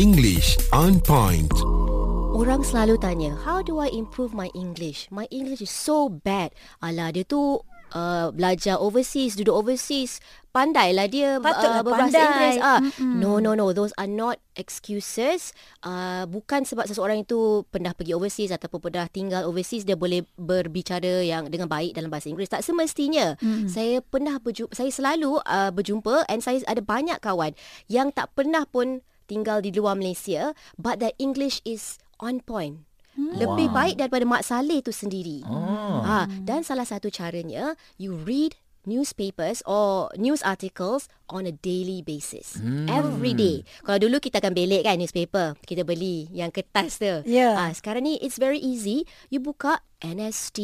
English on point. Orang selalu tanya, how do I improve my English? My English is so bad. Alah, dia tu uh, belajar overseas, duduk overseas. Pandailah dia Patutlah uh, berbahasa pandai. Inggeris. Ah, Mm-mm. no, no, no. Those are not excuses. Uh, bukan sebab seseorang itu pernah pergi overseas ataupun pernah tinggal overseas, dia boleh berbicara yang dengan baik dalam bahasa Inggeris. Tak semestinya. Mm. Saya pernah berjumpa, saya selalu uh, berjumpa and saya ada banyak kawan yang tak pernah pun tinggal di luar Malaysia but their English is on point. Lebih baik daripada Mak Saleh tu sendiri. Oh. Ha, dan salah satu caranya you read newspapers or news articles on a daily basis. Every day. Kalau dulu kita akan belik kan newspaper, kita beli yang kertas tu. Ya. Ha, sekarang ni it's very easy. You buka NST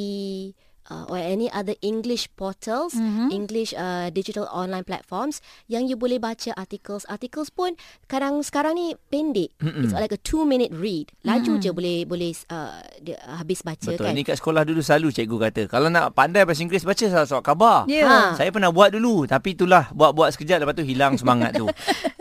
uh, or any other English portals, mm-hmm. English uh, digital online platforms yang you boleh baca articles. Articles pun kadang sekarang ni pendek. Mm-mm. It's like a two minute read. Laju mm. je boleh boleh uh, dia, uh, habis baca Betul. kan. Ni kat sekolah dulu selalu cikgu kata, kalau nak pandai bahasa Inggeris baca surat khabar. Ya. Ha. Saya pernah buat dulu tapi itulah buat-buat sekejap lepas tu hilang semangat tu.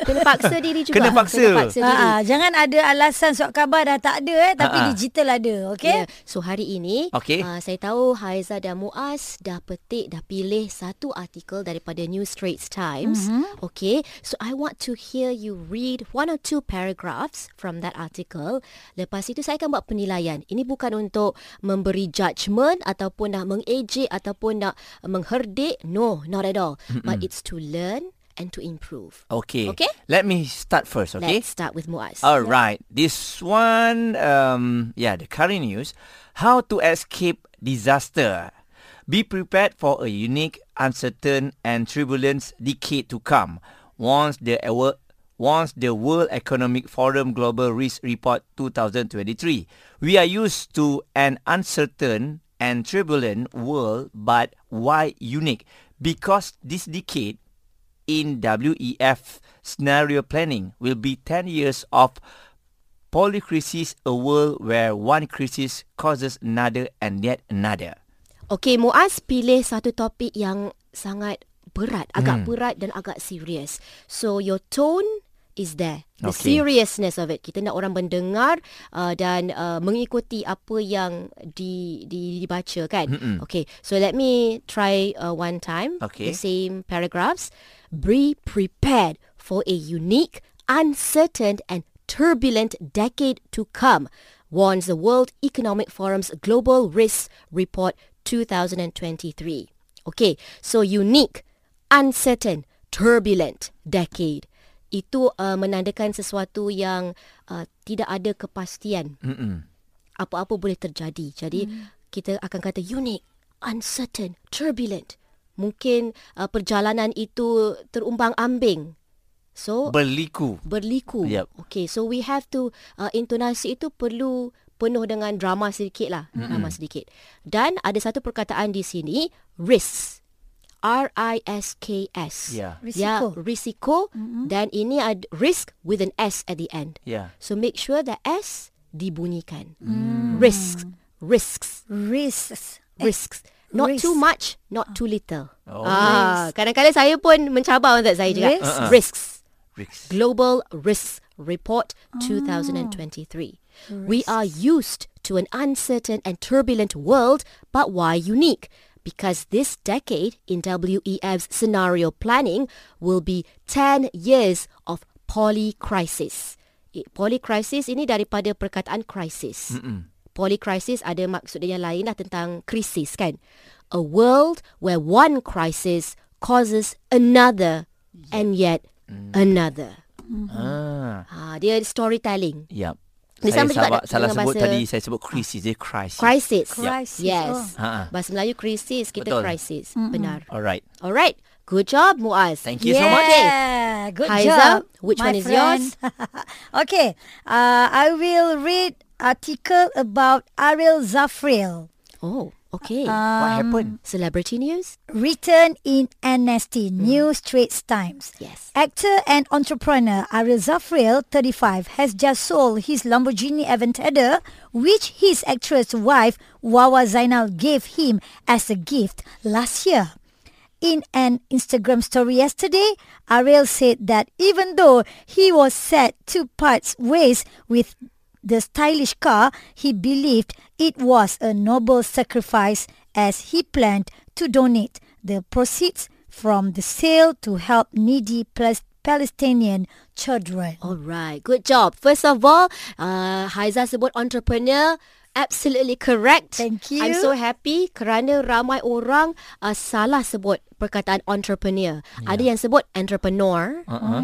Kena paksa diri juga. Kena paksa. Kena paksa diri. Ha, jangan ada alasan surat khabar dah tak ada eh tapi Ha-ha. digital ada okey Yeah. So hari ini Okey. uh, saya tahu Haiza dan Muaz dah petik dah pilih satu artikel daripada New Straits Times. Mm-hmm. Okay. So I want to hear you read one or two paragraphs from that article. Lepas itu saya akan buat penilaian. Ini bukan untuk memberi judgement ataupun nak mengejek ataupun nak mengherdik. No, not at all. Mm-hmm. But it's to learn and to improve. Okay. Okay. Let me start first, okay? Let's start with Muaz. All right. This one, um, yeah, the current news. How to escape disaster. Be prepared for a unique, uncertain, and turbulent decade to come. Once the once the World Economic Forum Global Risk Report 2023, we are used to an uncertain and turbulent world, but why unique? Because this decade in WEF scenario planning will be 10 years of polycrisis, a world where one crisis causes another and yet another. Okey, Muaz pilih satu topik yang sangat berat, agak Hmm. berat dan agak serius. So your tone is there. The Okey. seriousness of it. Kita nak orang mendengar uh, dan uh, mengikuti apa yang di, di dibaca kan. Mm-mm. Okay, so let me try uh, one time. Okay. The same paragraphs. Be prepared for a unique, uncertain and turbulent decade to come, warns the World Economic Forum's Global Risk Report 2023. Okay, so unique, uncertain, turbulent decade. Itu uh, menandakan sesuatu yang uh, tidak ada kepastian. Mm-mm. Apa-apa boleh terjadi. Jadi hmm. kita akan kata unique, uncertain, turbulent. Mungkin uh, perjalanan itu terumbang-ambing. So Berliku. berliku. Yep. Okay, so we have to uh, intonasi itu perlu penuh dengan drama sedikit lah, mm-hmm. drama sedikit. Dan ada satu perkataan di sini, risks. R I S K S. Yeah. Ya, Risiko. risiko mm-hmm. dan ini ada risk with an S at the end. Yeah. So make sure the S dibunyikan. Mm. Risks, risks, risks risks. Not risk. too much, not too little. Oh. Ah, kadang-kadang saya pun mencabar untuk saya juga. Risks. Uh-uh. Risks. Risks. Global Risks Report 2023. We are used to an uncertain and turbulent world, but why unique? Because this decade in WEF's scenario planning will be 10 years of polycrisis. I- Polycrisis ini daripada perkataan crisis. Mm-mm. Polycrisis ada maksud dia yang lain lah tentang krisis kan. A world where one crisis causes another and yet another. Ah. Ha, dia storytelling. Yep. Dia Saya sama salah, sebut bahasa- tadi saya sebut krisis dia crisis. Crisis. Crisis, Yes. oh. Ha. Bahasa Melayu krisis, kita Betul. crisis. Benar. Alright. Alright. Good job, Muaz. Thank you so much. Yeah, good Haiza, job. which my one is friend. yours? okay, uh, I will read article about Ariel Zafriel. Oh, okay. Uh, what um, happened? Celebrity news? Written in NST, hmm. New Straits Times. Yes. Actor and entrepreneur Ariel Zafriel, 35, has just sold his Lamborghini Aventador, which his actress wife Wawa Zainal gave him as a gift last year. In an Instagram story yesterday, Ariel said that even though he was set to part ways with the stylish car, he believed it was a noble sacrifice as he planned to donate the proceeds from the sale to help needy Pal- Palestinian children. Alright, good job. First of all, uh, Haiza sebut entrepreneur. Absolutely correct. Thank you. I'm so happy kerana ramai orang uh, salah sebut perkataan entrepreneur. Yeah. Ada yang sebut entrepreneur. Uh-uh.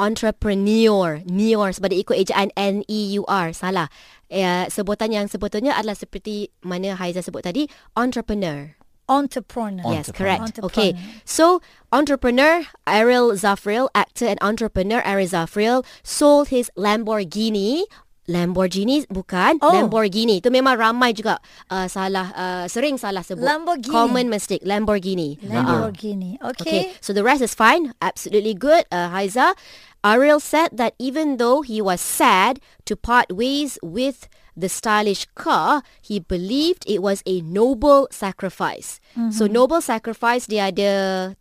Entrepreneur. Neor sebab dia ikut ejaan N-E-U-R. Salah. Uh, sebutan yang sebetulnya adalah seperti mana Haiza sebut tadi. Entrepreneur. Entrepreneur. Yes, correct. Entrepreneur. Okay. So, entrepreneur Ariel Zafriel, actor and entrepreneur Ariel Zafriel sold his Lamborghini Lamborghini bukan Oh. Lamborghini tu memang ramai juga uh, salah uh, sering salah sebut Lamborghini. common mistake Lamborghini. Lamborghini. Okay, Okay. so the rest is fine. Absolutely good. Uh, Haiza, Ariel said that even though he was sad to part ways with the stylish car, he believed it was a noble sacrifice. So noble sacrifice dia ada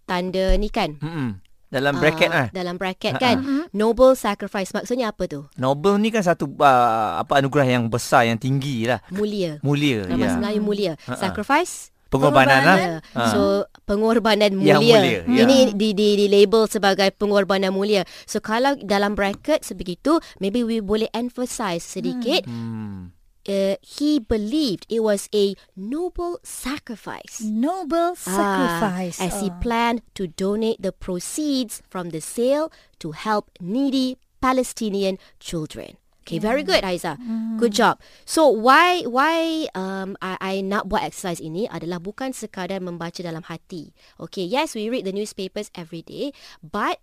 tanda ni kan? Mm-mm. Dalam bracket Ah, lah. Dalam bracket kan? Noble sacrifice maksudnya apa tu? Nobel ni kan satu uh, apa anugerah yang besar yang tinggi lah. Mulia. Mulia. Nama ya. Melayu mulia. Sacrifice Pengorbanan lah. Ya. Ha. So pengorbanan Yang mulia. mulia, ya. Ini di, di di label sebagai pengorbanan mulia. So kalau dalam bracket sebegitu, maybe we boleh emphasize sedikit. Hmm. Uh, he believed it was a noble sacrifice. Noble sacrifice. Ah, as he Oh. planned to donate the proceeds from the sale to help needy Palestinian children. Okay, very good, Aiza. Good job. So why why um I, I nak buat exercise ini adalah bukan sekadar membaca dalam hati. Okay, yes, we read the newspapers every day, but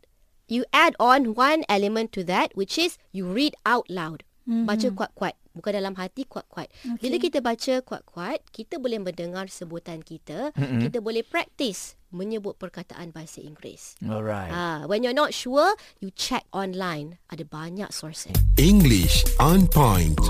you add on one element to that, which is you read out loud. Baca kuat-kuat. Bukan dalam hati kuat-kuat. Bila kita baca kuat-kuat, kita boleh mendengar sebutan kita. Kita boleh practice menyebut perkataan bahasa Inggeris. Alright. Ah, when you're not sure, you check online. Ada banyak sources. English on point.